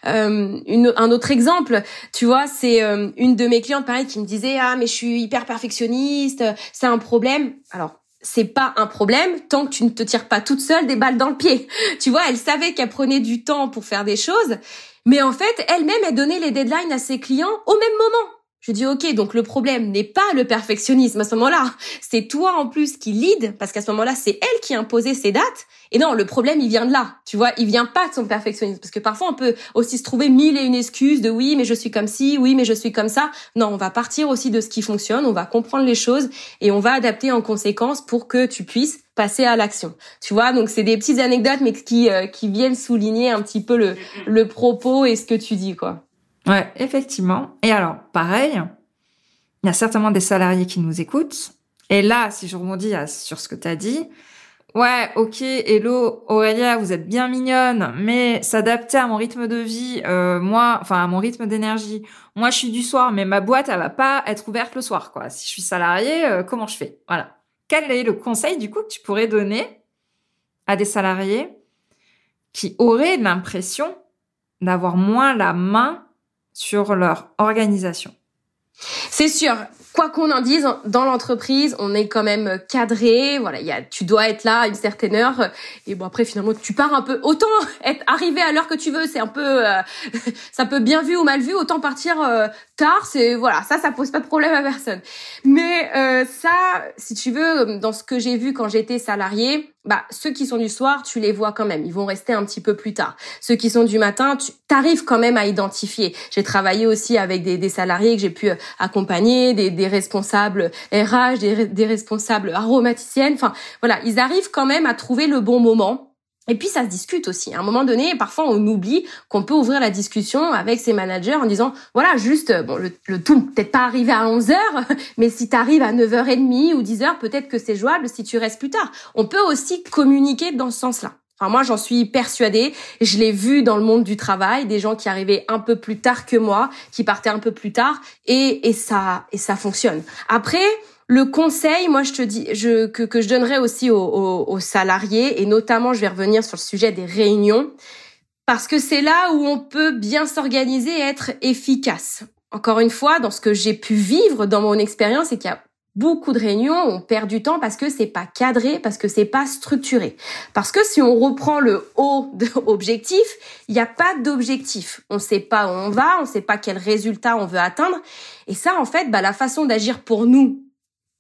euh, une, un autre exemple. Tu vois, c'est euh, une de mes clientes, pareil, qui me disait ah mais je suis hyper perfectionniste, c'est un problème. Alors c'est pas un problème tant que tu ne te tires pas toute seule des balles dans le pied. Tu vois, elle savait qu'elle prenait du temps pour faire des choses, mais en fait, elle-même, elle donnait les deadlines à ses clients au même moment. Je dis ok, donc le problème n'est pas le perfectionnisme à ce moment-là, c'est toi en plus qui lead, parce qu'à ce moment-là, c'est elle qui a imposé ses dates. Et non, le problème, il vient de là, tu vois, il vient pas de son perfectionnisme, parce que parfois on peut aussi se trouver mille et une excuses de oui, mais je suis comme ci, oui, mais je suis comme ça. Non, on va partir aussi de ce qui fonctionne, on va comprendre les choses et on va adapter en conséquence pour que tu puisses passer à l'action. Tu vois, donc c'est des petites anecdotes, mais qui euh, qui viennent souligner un petit peu le le propos et ce que tu dis, quoi. Ouais, effectivement. Et alors, pareil, il y a certainement des salariés qui nous écoutent. Et là, si je rebondis sur ce que tu as dit, ouais, ok, hello, Aurélia, vous êtes bien mignonne, mais s'adapter à mon rythme de vie, euh, moi, enfin à mon rythme d'énergie, moi je suis du soir, mais ma boîte, elle va pas être ouverte le soir, quoi. Si je suis salarié, euh, comment je fais? Voilà. Quel est le conseil, du coup, que tu pourrais donner à des salariés qui auraient l'impression d'avoir moins la main sur leur organisation. C'est sûr. Quoi qu'on en dise, dans l'entreprise, on est quand même cadré. Voilà, y a, tu dois être là à une certaine heure. Et bon, après, finalement, tu pars un peu. Autant être arrivé à l'heure que tu veux, c'est un peu, euh, ça peut bien vu ou mal vu. Autant partir euh, tard, c'est voilà, ça, ça pose pas de problème à personne. Mais euh, ça, si tu veux, dans ce que j'ai vu quand j'étais salarié, bah ceux qui sont du soir, tu les vois quand même, ils vont rester un petit peu plus tard. Ceux qui sont du matin, tu arrives quand même à identifier. J'ai travaillé aussi avec des, des salariés que j'ai pu accompagner, des, des responsables RH, des, des responsables aromaticiennes. Enfin voilà, ils arrivent quand même à trouver le bon moment et puis ça se discute aussi. À un moment donné, parfois on oublie qu'on peut ouvrir la discussion avec ses managers en disant voilà, juste bon le, le tout peut-être pas arriver à 11h, mais si tu arrives à 9h30 ou 10h, peut-être que c'est jouable si tu restes plus tard. On peut aussi communiquer dans ce sens-là. Enfin moi j'en suis persuadée, je l'ai vu dans le monde du travail, des gens qui arrivaient un peu plus tard que moi, qui partaient un peu plus tard et et ça et ça fonctionne. Après le conseil, moi, je te dis, je, que, que je donnerais aussi aux, salariés, et notamment, je vais revenir sur le sujet des réunions, parce que c'est là où on peut bien s'organiser et être efficace. Encore une fois, dans ce que j'ai pu vivre dans mon expérience, c'est qu'il y a beaucoup de réunions, on perd du temps parce que c'est pas cadré, parce que c'est pas structuré. Parce que si on reprend le haut de objectif, il n'y a pas d'objectif. On sait pas où on va, on sait pas quel résultat on veut atteindre. Et ça, en fait, bah, la façon d'agir pour nous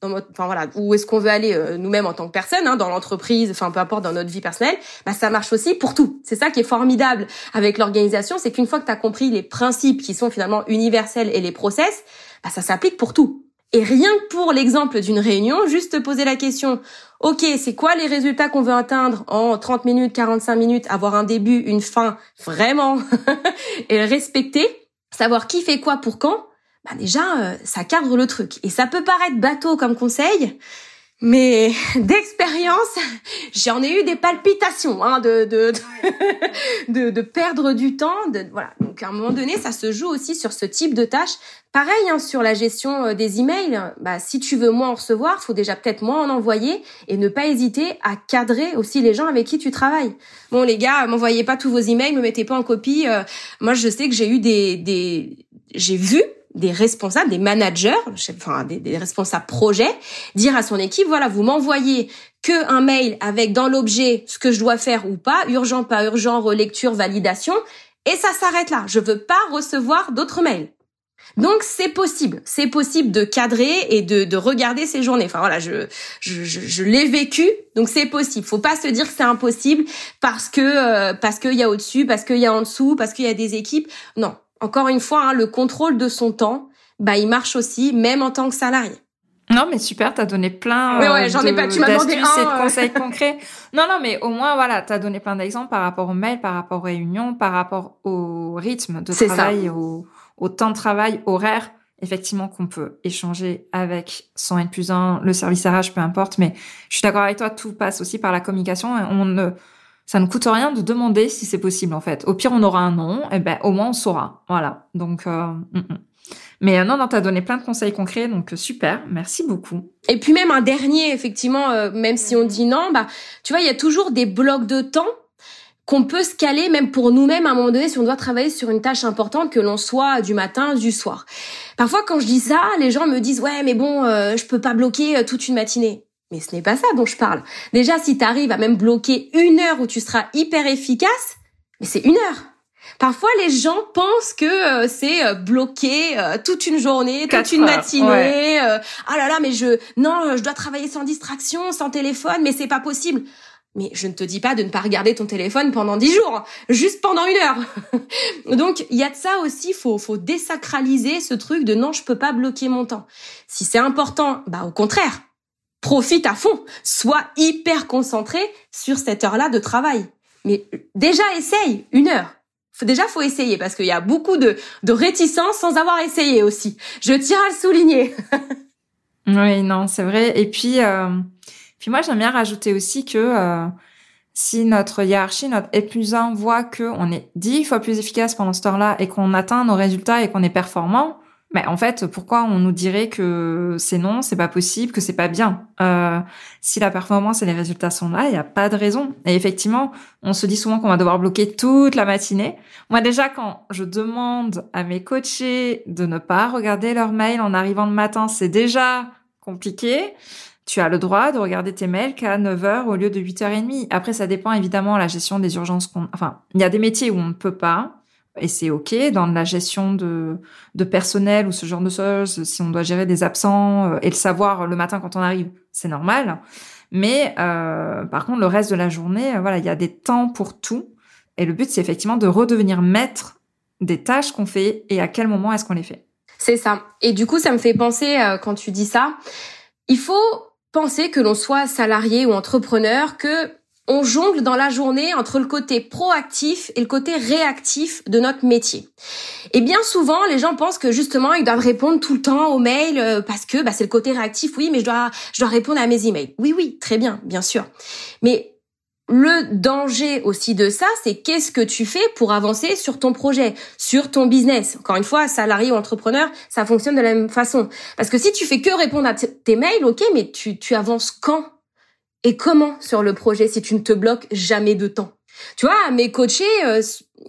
enfin voilà, où est-ce qu'on veut aller euh, nous-mêmes en tant que personne, hein, dans l'entreprise, enfin peu importe dans notre vie personnelle, bah ça marche aussi pour tout. C'est ça qui est formidable avec l'organisation, c'est qu'une fois que tu as compris les principes qui sont finalement universels et les process, bah ça s'applique pour tout. Et rien que pour l'exemple d'une réunion, juste te poser la question, ok, c'est quoi les résultats qu'on veut atteindre en 30 minutes, 45 minutes, avoir un début, une fin, vraiment, et respecter, savoir qui fait quoi pour quand, bah déjà, euh, ça cadre le truc. Et ça peut paraître bateau comme conseil, mais d'expérience, j'en ai eu des palpitations hein, de, de, de, de, perdre du temps. De, voilà. Donc à un moment donné, ça se joue aussi sur ce type de tâches. Pareil hein, sur la gestion euh, des emails. Bah, si tu veux moins en recevoir, faut déjà peut-être moins en envoyer et ne pas hésiter à cadrer aussi les gens avec qui tu travailles. Bon les gars, m'envoyez pas tous vos emails, me mettez pas en copie. Euh, moi, je sais que j'ai eu des, des j'ai vu des responsables, des managers, enfin des, des responsables projets, dire à son équipe voilà, vous m'envoyez que un mail avec dans l'objet ce que je dois faire ou pas, urgent, pas urgent, relecture, validation, et ça s'arrête là. Je veux pas recevoir d'autres mails. Donc c'est possible, c'est possible de cadrer et de, de regarder ces journées. Enfin voilà, je je, je, l'ai vécu, donc c'est possible. Faut pas se dire que c'est impossible parce que euh, parce qu'il y a au-dessus, parce qu'il y a en dessous, parce qu'il y a des équipes. Non, encore une fois, hein, le contrôle de son temps, bah, il marche aussi, même en tant que salarié. Non, mais super, t'as donné plein ouais, ouais, j'en ai pas, tu m'as demandé un, et de conseils concrets. Non, non, mais au moins, voilà, t'as donné plein d'exemples par rapport aux mails, par rapport aux réunions, par rapport au rythme de travail, au, au, temps de travail horaire. Effectivement, qu'on peut échanger avec son N plus 1, le service RH, peu importe. Mais je suis d'accord avec toi, tout passe aussi par la communication. On ne, ça ne coûte rien de demander si c'est possible en fait. Au pire, on aura un nom, et ben au moins on saura. Voilà. Donc, euh, mm, mm. mais euh, non, non, t'as donné plein de conseils concrets, donc euh, super, merci beaucoup. Et puis même un dernier, effectivement, même si on dit non, bah tu vois, il y a toujours des blocs de temps qu'on peut se caler même pour nous-mêmes à un moment donné si on doit travailler sur une tâche importante que l'on soit du matin du soir. Parfois quand je dis ça, les gens me disent ouais mais bon je peux pas bloquer toute une matinée. Mais ce n'est pas ça dont je parle. Déjà, si tu arrives à même bloquer une heure où tu seras hyper efficace, mais c'est une heure. Parfois, les gens pensent que euh, c'est euh, bloqué euh, toute une journée, toute une matinée. ah là là, mais je non, je dois travailler sans distraction, sans téléphone, mais c'est pas possible. Mais je ne te dis pas de ne pas regarder ton téléphone pendant dix jours, juste pendant une heure. Donc il y a de ça aussi, faut faut désacraliser ce truc de non, je peux pas bloquer mon temps. Si c'est important, bah au contraire, profite à fond, sois hyper concentré sur cette heure-là de travail. Mais déjà essaye une heure déjà faut essayer parce qu'il y a beaucoup de, de réticence sans avoir essayé aussi. Je tiens à le souligner. oui, non, c'est vrai. Et puis, euh, puis moi j'aime bien rajouter aussi que euh, si notre hiérarchie, notre épuisant voit que on est dix fois plus efficace pendant ce temps-là et qu'on atteint nos résultats et qu'on est performant, mais en fait, pourquoi on nous dirait que c'est non, c'est pas possible, que c'est pas bien? Euh, Si la performance et les résultats sont là, il n'y a pas de raison. Et effectivement, on se dit souvent qu'on va devoir bloquer toute la matinée. Moi déjà, quand je demande à mes coachés de ne pas regarder leur mail en arrivant le matin, c'est déjà compliqué. Tu as le droit de regarder tes mails qu'à 9h au lieu de 8h30. Après, ça dépend évidemment de la gestion des urgences qu'on... Enfin, il y a des métiers où on ne peut pas et c'est ok dans la gestion de, de personnel ou ce genre de choses. Si on doit gérer des absents euh, et le savoir le matin quand on arrive, c'est normal. Mais euh, par contre, le reste de la journée, euh, voilà, il y a des temps pour tout. Et le but, c'est effectivement de redevenir maître des tâches qu'on fait et à quel moment est-ce qu'on les fait. C'est ça. Et du coup, ça me fait penser quand tu dis ça, il faut penser que l'on soit salarié ou entrepreneur, que on jongle dans la journée entre le côté proactif et le côté réactif de notre métier. Et bien souvent, les gens pensent que justement, ils doivent répondre tout le temps aux mails euh, parce que bah, c'est le côté réactif. Oui, mais je dois, je dois répondre à mes emails. Oui, oui, très bien, bien sûr. Mais le danger aussi de ça, c'est qu'est-ce que tu fais pour avancer sur ton projet, sur ton business? Encore une fois, salarié ou entrepreneur, ça fonctionne de la même façon. Parce que si tu fais que répondre à tes mails, ok, mais tu, tu avances quand? Et comment sur le projet si tu ne te bloques jamais de temps? Tu vois, mes coachés, euh,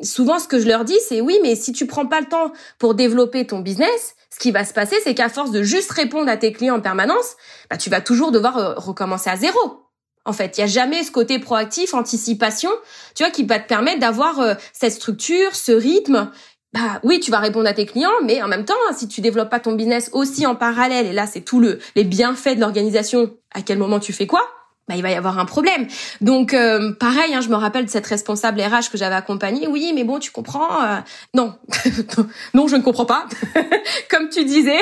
souvent ce que je leur dis, c'est oui, mais si tu prends pas le temps pour développer ton business, ce qui va se passer, c'est qu'à force de juste répondre à tes clients en permanence, bah, tu vas toujours devoir euh, recommencer à zéro. En fait, il y a jamais ce côté proactif, anticipation, tu vois, qui va te permettre d'avoir euh, cette structure, ce rythme. Bah oui, tu vas répondre à tes clients, mais en même temps, si tu développes pas ton business aussi en parallèle, et là c'est tout le les bienfaits de l'organisation, à quel moment tu fais quoi? Bah, il va y avoir un problème. Donc euh, pareil, hein, je me rappelle de cette responsable RH que j'avais accompagnée. Oui, mais bon, tu comprends euh, Non, non, je ne comprends pas. Comme tu disais,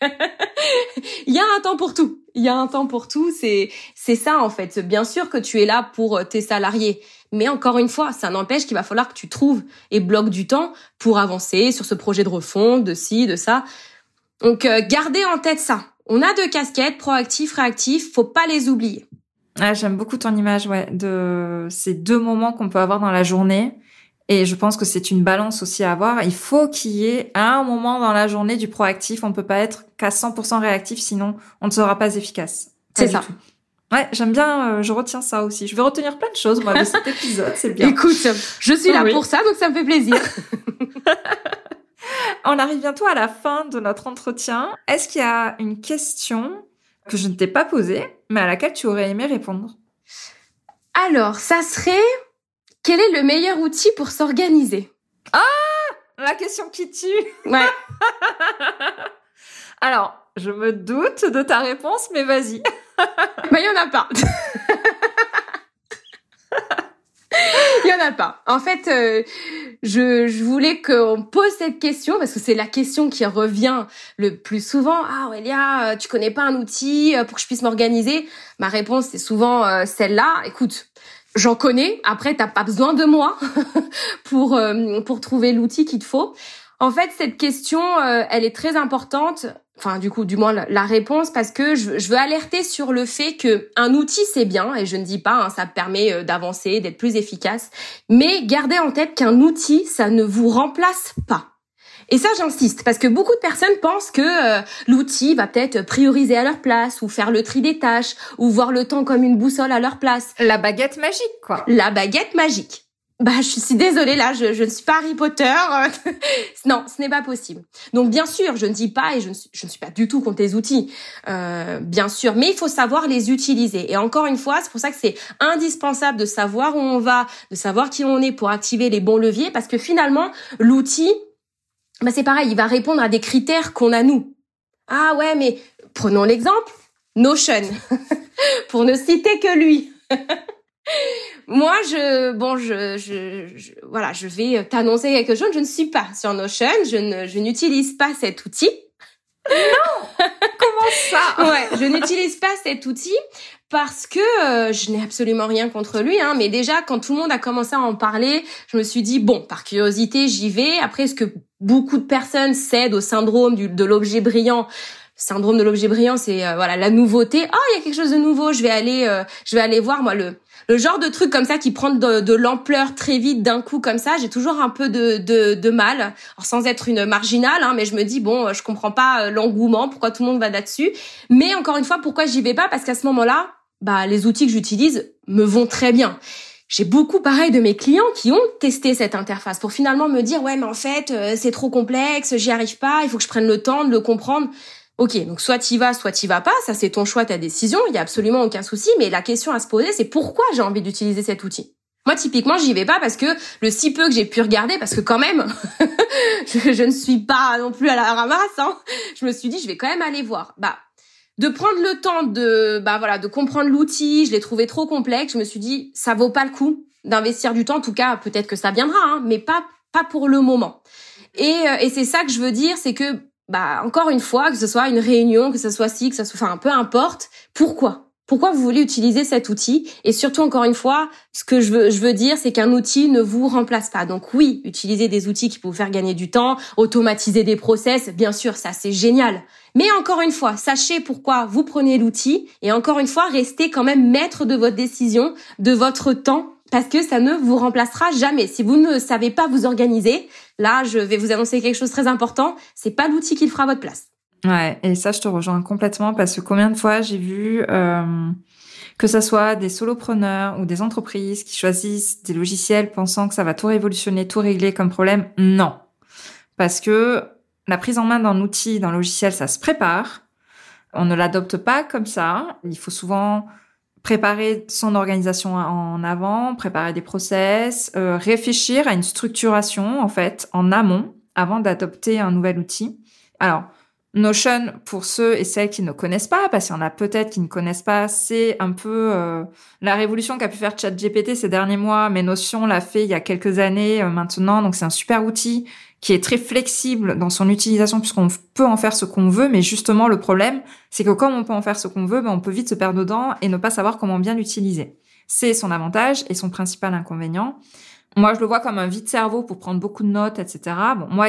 il y a un temps pour tout. Il y a un temps pour tout. C'est c'est ça en fait. Bien sûr que tu es là pour euh, tes salariés, mais encore une fois, ça n'empêche qu'il va falloir que tu trouves et bloques du temps pour avancer sur ce projet de refonte, de ci, de ça. Donc gardez en tête ça. On a deux casquettes, proactif, réactif, faut pas les oublier. Ah, j'aime beaucoup ton image, ouais, de ces deux moments qu'on peut avoir dans la journée. Et je pense que c'est une balance aussi à avoir. Il faut qu'il y ait un moment dans la journée du proactif. On peut pas être qu'à 100% réactif, sinon on ne sera pas efficace. C'est ça. Ouais, j'aime bien, euh, je retiens ça aussi. Je vais retenir plein de choses, moi, de cet épisode, c'est bien. Écoute, je suis là pour ça, donc ça me fait plaisir. on arrive bientôt à la fin de notre entretien. Est-ce qu'il y a une question que je ne t'ai pas posée, mais à laquelle tu aurais aimé répondre Alors, ça serait quel est le meilleur outil pour s'organiser? Ah La question qui tue Ouais. Alors, je me doute de ta réponse, mais vas-y. bah, il n'y en a pas. Il y en a pas. En fait, euh, je, je voulais qu'on pose cette question parce que c'est la question qui revient le plus souvent. Ah Aurélia, euh, tu connais pas un outil euh, pour que je puisse m'organiser? Ma réponse c'est souvent celle-là. Écoute, j'en connais. Après, t'as pas besoin de moi pour pour trouver l'outil qu'il te faut. En fait, cette question, elle est très importante enfin du coup du moins la, réponse parce que je, veux alerter sur le fait que un outil c'est bien et je ne dis pas hein, ça permet euh, d'avancer d'être plus efficace mais gardez en tête qu'un outil ça ne vous remplace pas et ça, j'insiste, parce que beaucoup de personnes pensent que euh, l'outil va peut-être prioriser à leur place, ou faire le tri des tâches, ou voir le temps comme une boussole à leur place. La baguette magique, quoi. La baguette magique. Bah, je suis désolée là, je, je ne suis pas Harry Potter. non, ce n'est pas possible. Donc bien sûr, je ne dis pas et je ne suis, je ne suis pas du tout contre les outils, euh, bien sûr, mais il faut savoir les utiliser. Et encore une fois, c'est pour ça que c'est indispensable de savoir où on va, de savoir qui on est pour activer les bons leviers, parce que finalement, l'outil, bah c'est pareil, il va répondre à des critères qu'on a nous. Ah ouais, mais prenons l'exemple, Notion, pour ne citer que lui. Moi, je, bon, je, je, voilà, je vais t'annoncer quelque chose. Je ne suis pas sur Notion. Je ne, je n'utilise pas cet outil. Non Comment ça? Ouais, je n'utilise pas cet outil parce que euh, je n'ai absolument rien contre lui. Hein, mais déjà, quand tout le monde a commencé à en parler, je me suis dit bon, par curiosité, j'y vais. Après, est-ce que beaucoup de personnes cèdent au syndrome du, de l'objet brillant Syndrome de l'objet brillant, c'est euh, voilà la nouveauté. Oh, il y a quelque chose de nouveau. Je vais aller, euh, je vais aller voir moi le le genre de truc comme ça qui prend de, l'ampleur très vite d'un coup comme ça, j'ai toujours un peu de, de, mal, Alors, sans être une marginale, hein, mais je me dis bon, je comprends pas euh, l'engouement, pourquoi tout le monde va là-dessus. Mais encore une fois, pourquoi j'y vais pas? Parce qu'à ce moment-là, bah les outils que j'utilise me vont très bien. J'ai beaucoup pareil de mes clients qui ont testé cette interface pour finalement me dire ouais mais en fait euh, c'est trop complexe, j'y arrive pas, il faut que je prenne le temps de le comprendre. Ok, donc soit tu vas, soit tu vas pas, ça c'est ton choix, ta décision, il y a absolument aucun souci, mais la question à se poser c'est pourquoi j'ai envie d'utiliser cet outil? Moi, typiquement, j'y vais pas parce que le si peu que j'ai pu regarder, parce que quand même, je, ne suis pas non plus à la ramasse, hein, je me suis dit, je vais quand même aller voir. Bah, de prendre le temps de, bah voilà, de comprendre l'outil, je l'ai trouvé trop complexe, je me suis dit, ça vaut pas le coup d'investir du temps. En tout cas, peut-être que ça viendra, hein, mais pas, pas pour le moment. Et, euh, et c'est ça que je veux dire, c'est que bah encore une fois, que ce soit une réunion, que ce soit ci, que ce soit, enfin peu importe, pourquoi? Pourquoi vous voulez utiliser cet outil? Et surtout, encore une fois, ce que je veux, je veux dire, c'est qu'un outil ne vous remplace pas. Donc oui, utiliser des outils qui peuvent vous faire gagner du temps, automatiser des process, bien sûr, ça c'est génial. Mais encore une fois, sachez pourquoi vous prenez l'outil et encore une fois, restez quand même maître de votre décision, de votre temps parce que ça ne vous remplacera jamais. Si vous ne savez pas vous organiser, là, je vais vous annoncer quelque chose de très important, c'est pas l'outil qui le fera à votre place. Ouais, et ça, je te rejoins complètement parce que combien de fois j'ai vu euh, que ça soit des solopreneurs ou des entreprises qui choisissent des logiciels pensant que ça va tout révolutionner, tout régler comme problème. Non, parce que la prise en main d'un outil, d'un logiciel, ça se prépare. On ne l'adopte pas comme ça. Il faut souvent préparer son organisation en avant, préparer des process, euh, réfléchir à une structuration en fait en amont avant d'adopter un nouvel outil. Alors, Notion, pour ceux et celles qui ne connaissent pas, parce qu'il y en a peut-être qui ne connaissent pas, c'est un peu euh, la révolution qu'a pu faire ChatGPT ces derniers mois, mais Notion l'a fait il y a quelques années euh, maintenant, donc c'est un super outil qui est très flexible dans son utilisation puisqu'on peut en faire ce qu'on veut, mais justement le problème, c'est que comme on peut en faire ce qu'on veut, ben, on peut vite se perdre dedans et ne pas savoir comment bien l'utiliser. C'est son avantage et son principal inconvénient. Moi, je le vois comme un vide-cerveau pour prendre beaucoup de notes, etc. Bon, moi,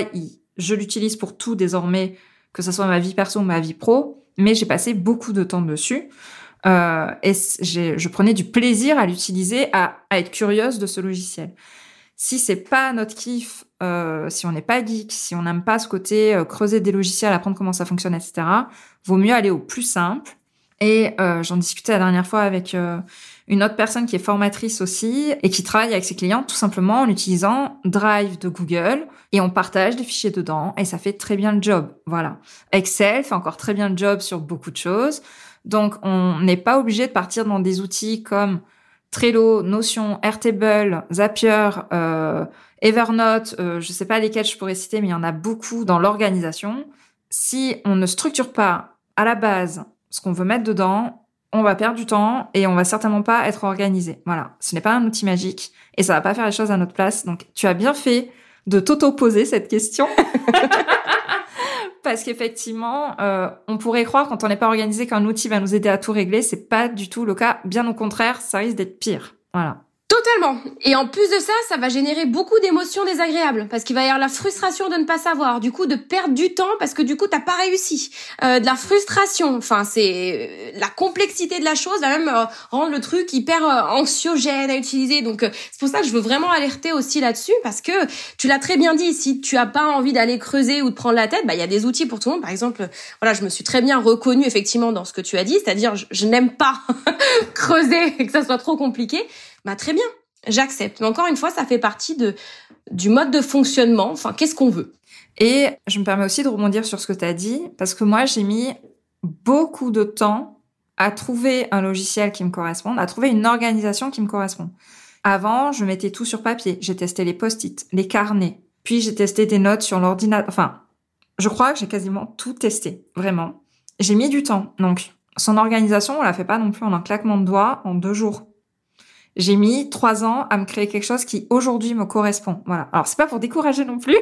je l'utilise pour tout désormais que ce soit ma vie perso ou ma vie pro, mais j'ai passé beaucoup de temps dessus. Euh, et je prenais du plaisir à l'utiliser, à, être curieuse de ce logiciel. Si c'est pas notre kiff, euh, si on n'est pas geek, si on n'aime pas ce côté euh, creuser des logiciels, apprendre comment ça fonctionne, etc., vaut mieux aller au plus simple. Et euh, j'en discutais la dernière fois avec euh, une autre personne qui est formatrice aussi et qui travaille avec ses clients tout simplement en utilisant Drive de Google et on partage des fichiers dedans et ça fait très bien le job. Voilà. Excel fait encore très bien le job sur beaucoup de choses. Donc on n'est pas obligé de partir dans des outils comme Trello, Notion, Airtable, Zapier, euh, Evernote, euh, je sais pas lesquels je pourrais citer, mais il y en a beaucoup dans l'organisation. Si on ne structure pas à la base ce qu'on veut mettre dedans, on va perdre du temps et on va certainement pas être organisé. Voilà, ce n'est pas un outil magique et ça va pas faire les choses à notre place. Donc tu as bien fait de t'auto-poser cette question. Parce qu'effectivement, euh, on pourrait croire quand on n'est pas organisé qu'un outil va nous aider à tout régler. C'est pas du tout le cas. Bien au contraire, ça risque d'être pire. Voilà. Totalement. Et en plus de ça, ça va générer beaucoup d'émotions désagréables parce qu'il va y avoir la frustration de ne pas savoir, du coup de perdre du temps parce que du coup t'as pas réussi, euh, de la frustration. Enfin, c'est euh, la complexité de la chose va même euh, rendre le truc hyper anxiogène à utiliser. Donc c'est pour ça que je veux vraiment alerter aussi là-dessus parce que tu l'as très bien dit. Si tu as pas envie d'aller creuser ou de prendre la tête, bah il y a des outils pour tout le monde. Par exemple, voilà, je me suis très bien reconnue effectivement dans ce que tu as dit, c'est-à-dire je n'aime pas creuser et que ça soit trop compliqué bah très bien. j'accepte. Mais encore une fois, ça fait partie de du mode de fonctionnement. Enfin, qu'est-ce qu'on veut? Et je me permets aussi de rebondir sur ce que tu as dit, parce que moi, j'ai mis beaucoup de temps à trouver un logiciel qui me corresponde, à trouver une organisation qui me correspond. Avant, je mettais tout sur papier. J'ai testé les post-it, les carnets, puis j'ai testé des notes sur l'ordinateur. Enfin, je crois que j'ai quasiment tout testé, vraiment. J'ai mis du temps, donc son organisation, on la fait pas non plus en un claquement de doigts en deux jours. J'ai mis trois ans à me créer quelque chose qui aujourd'hui me correspond. Voilà. Alors c'est pas pour décourager non plus,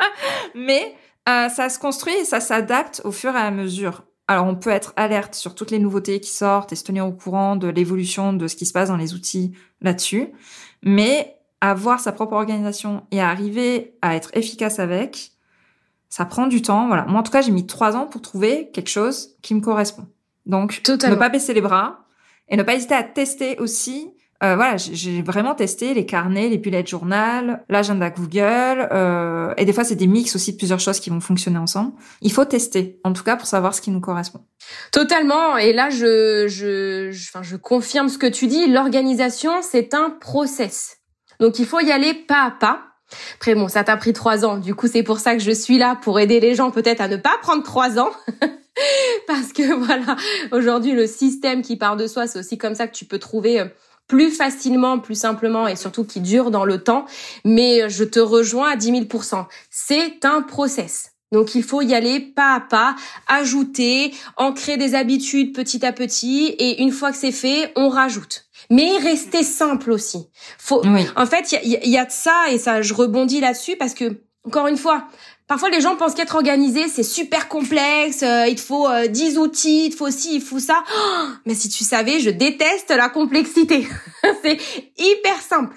mais euh, ça se construit et ça s'adapte au fur et à mesure. Alors on peut être alerte sur toutes les nouveautés qui sortent et se tenir au courant de l'évolution de ce qui se passe dans les outils là-dessus, mais avoir sa propre organisation et arriver à être efficace avec, ça prend du temps. Voilà. Moi en tout cas j'ai mis trois ans pour trouver quelque chose qui me correspond. Donc ne pas baisser les bras et ne pas hésiter à tester aussi euh, voilà, j'ai vraiment testé les carnets, les bullet journal, l'agenda Google, euh, et des fois c'est des mix aussi de plusieurs choses qui vont fonctionner ensemble. Il faut tester, en tout cas pour savoir ce qui nous correspond. Totalement. Et là, je, je, je, enfin, je confirme ce que tu dis. L'organisation, c'est un process. Donc il faut y aller pas à pas. Après bon, ça t'a pris trois ans. Du coup, c'est pour ça que je suis là pour aider les gens peut-être à ne pas prendre trois ans. Parce que voilà, aujourd'hui le système qui part de soi, c'est aussi comme ça que tu peux trouver euh, plus facilement, plus simplement et surtout qui dure dans le temps. Mais je te rejoins à 10 000% C'est un process. Donc il faut y aller pas à pas, ajouter, ancrer des habitudes petit à petit et une fois que c'est fait, on rajoute. Mais rester simple aussi. Faut, En fait, il y, y a, de ça et ça, je rebondis là-dessus parce que encore une fois, Parfois, les gens pensent qu'être organisé, c'est super complexe, euh, il te faut euh, 10 outils, il te faut ci, il faut ça. Oh, mais si tu savais, je déteste la complexité. c'est hyper simple.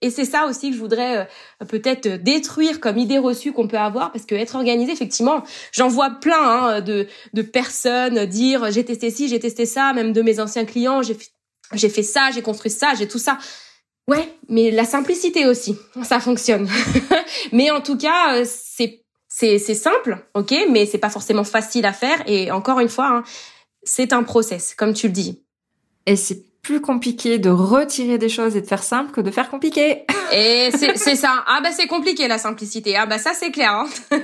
Et c'est ça aussi que je voudrais euh, peut-être détruire comme idée reçue qu'on peut avoir, parce que être organisé, effectivement, j'en vois plein hein, de, de personnes dire j'ai testé ci, j'ai testé ça, même de mes anciens clients, j'ai fait, j'ai fait ça, j'ai construit ça, j'ai tout ça. Ouais, mais la simplicité aussi, ça fonctionne. mais en tout cas, euh, c'est c'est simple, ok, mais c'est pas forcément facile à faire. Et encore une fois, hein, c'est un process, comme tu le dis. Et c'est plus compliqué de retirer des choses et de faire simple que de faire compliqué. Et c'est ça. Ah bah c'est compliqué la simplicité. Ah bah ça c'est clair. Hein.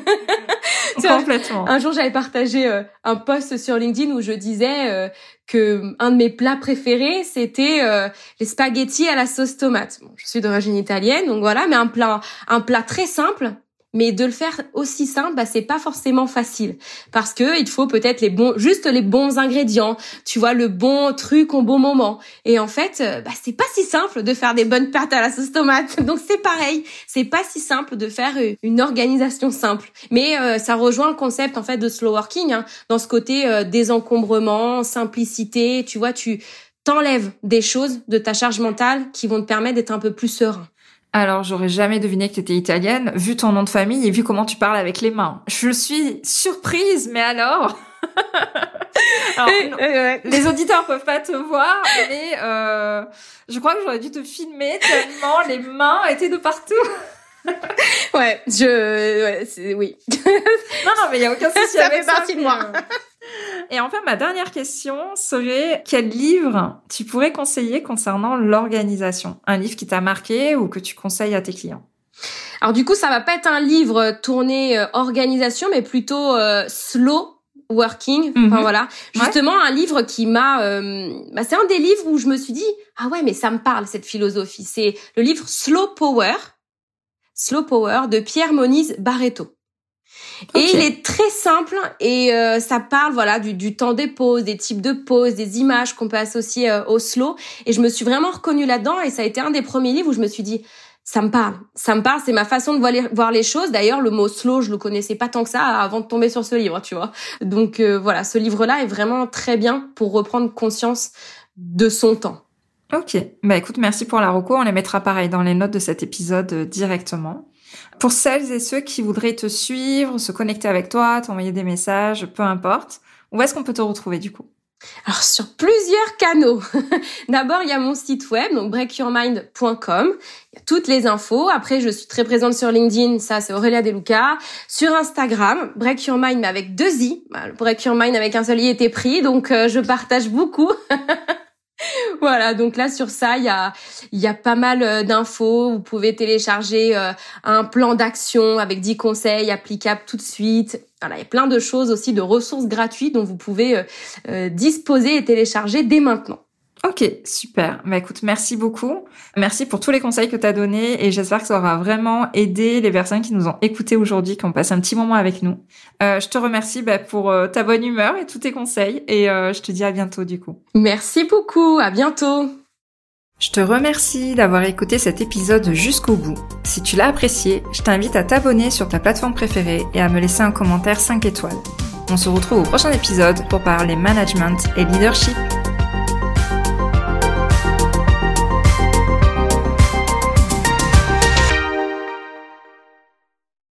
Complètement. Un jour j'avais partagé euh, un post sur LinkedIn où je disais euh, que un de mes plats préférés c'était euh, les spaghettis à la sauce tomate. Bon, je suis d'origine italienne donc voilà, mais un plat un plat très simple mais de le faire aussi simple, bah c'est pas forcément facile parce que il faut peut-être les bons, juste les bons ingrédients, tu vois le bon truc au bon moment. Et en fait, euh, bah c'est pas si simple de faire des bonnes pâtes à la sauce tomate. Donc c'est pareil, c'est pas si simple de faire euh, une organisation simple. Mais euh, ça rejoint le concept en fait de slow working, hein, dans ce côté désencombrement, simplicité. Tu vois, tu t'enlèves des choses de ta charge mentale qui vont te permettre d'être un peu plus serein. Alors, j'aurais jamais deviné que tu étais italienne, vu ton nom de famille et vu comment tu parles avec les mains. Je suis surprise, mais alors, Les auditeurs peuvent pas te voir, mais euh, je crois que j'aurais dû te filmer tellement les mains étaient de partout. ouais, je, oui. non, non, mais il y a aucun souci ça fait partie de moi. Euh, et enfin, ma dernière question serait quel livre tu pourrais conseiller concernant l'organisation? Un livre qui t'a marqué ou que tu conseilles à tes clients? Alors du coup, ça va pas être un livre tourné euh, organisation, mais plutôt euh, slow working. Enfin mhm. voilà, justement un livre qui m'a. Euh, bah, c'est un des livres où je me suis dit ah ouais, mais ça me parle cette philosophie. C'est le livre Slow Power. Slow Power de Pierre Moniz Barreto. Et il est très simple et euh, ça parle voilà du, du, temps des pauses, des types de pauses, des images qu'on peut associer euh, au slow. Et je me suis vraiment reconnue là-dedans et ça a été un des premiers livres où je me suis dit ça me parle, ça me parle, c'est ma façon de voir les, voir les choses. D'ailleurs, le mot slow, je le connaissais pas tant que ça avant de tomber sur ce livre, tu vois. Donc euh, voilà, ce livre-là est vraiment très bien pour reprendre conscience de son temps. Ok, bah écoute, merci pour la reco. On les mettra pareil dans les notes de cet épisode directement. Pour celles et ceux qui voudraient te suivre, se connecter avec toi, t'envoyer des messages, peu importe, où est-ce qu'on peut te retrouver du coup? Alors sur plusieurs canaux. D'abord, il y a mon site web, donc breakyourmind.com. Il y a toutes les infos. Après, je suis très présente sur LinkedIn, ça c'est Aurélia Deluca. Sur Instagram, Break Your Mind mais avec deux i. Break Your Mind avec un seul i était pris, donc euh, je partage beaucoup. voilà, donc là sur ça, il y a, y a pas mal d'infos. Vous pouvez télécharger un plan d'action avec 10 conseils applicables tout de suite. Voilà, il y a plein de choses aussi, de ressources gratuites dont vous pouvez disposer et télécharger dès maintenant. Ok, super. Bah écoute, merci beaucoup. Merci pour tous les conseils que tu as donnés et j'espère que ça aura vraiment aidé les personnes qui nous ont écoutés aujourd'hui, qui ont passé un petit moment avec nous. Euh, je te remercie bah, pour euh, ta bonne humeur et tous tes conseils et euh, je te dis à bientôt du coup. Merci beaucoup, à bientôt. Je te remercie d'avoir écouté cet épisode jusqu'au bout. Si tu l'as apprécié, je t'invite à t'abonner sur ta plateforme préférée et à me laisser un commentaire 5 étoiles. On se retrouve au prochain épisode pour parler management et leadership.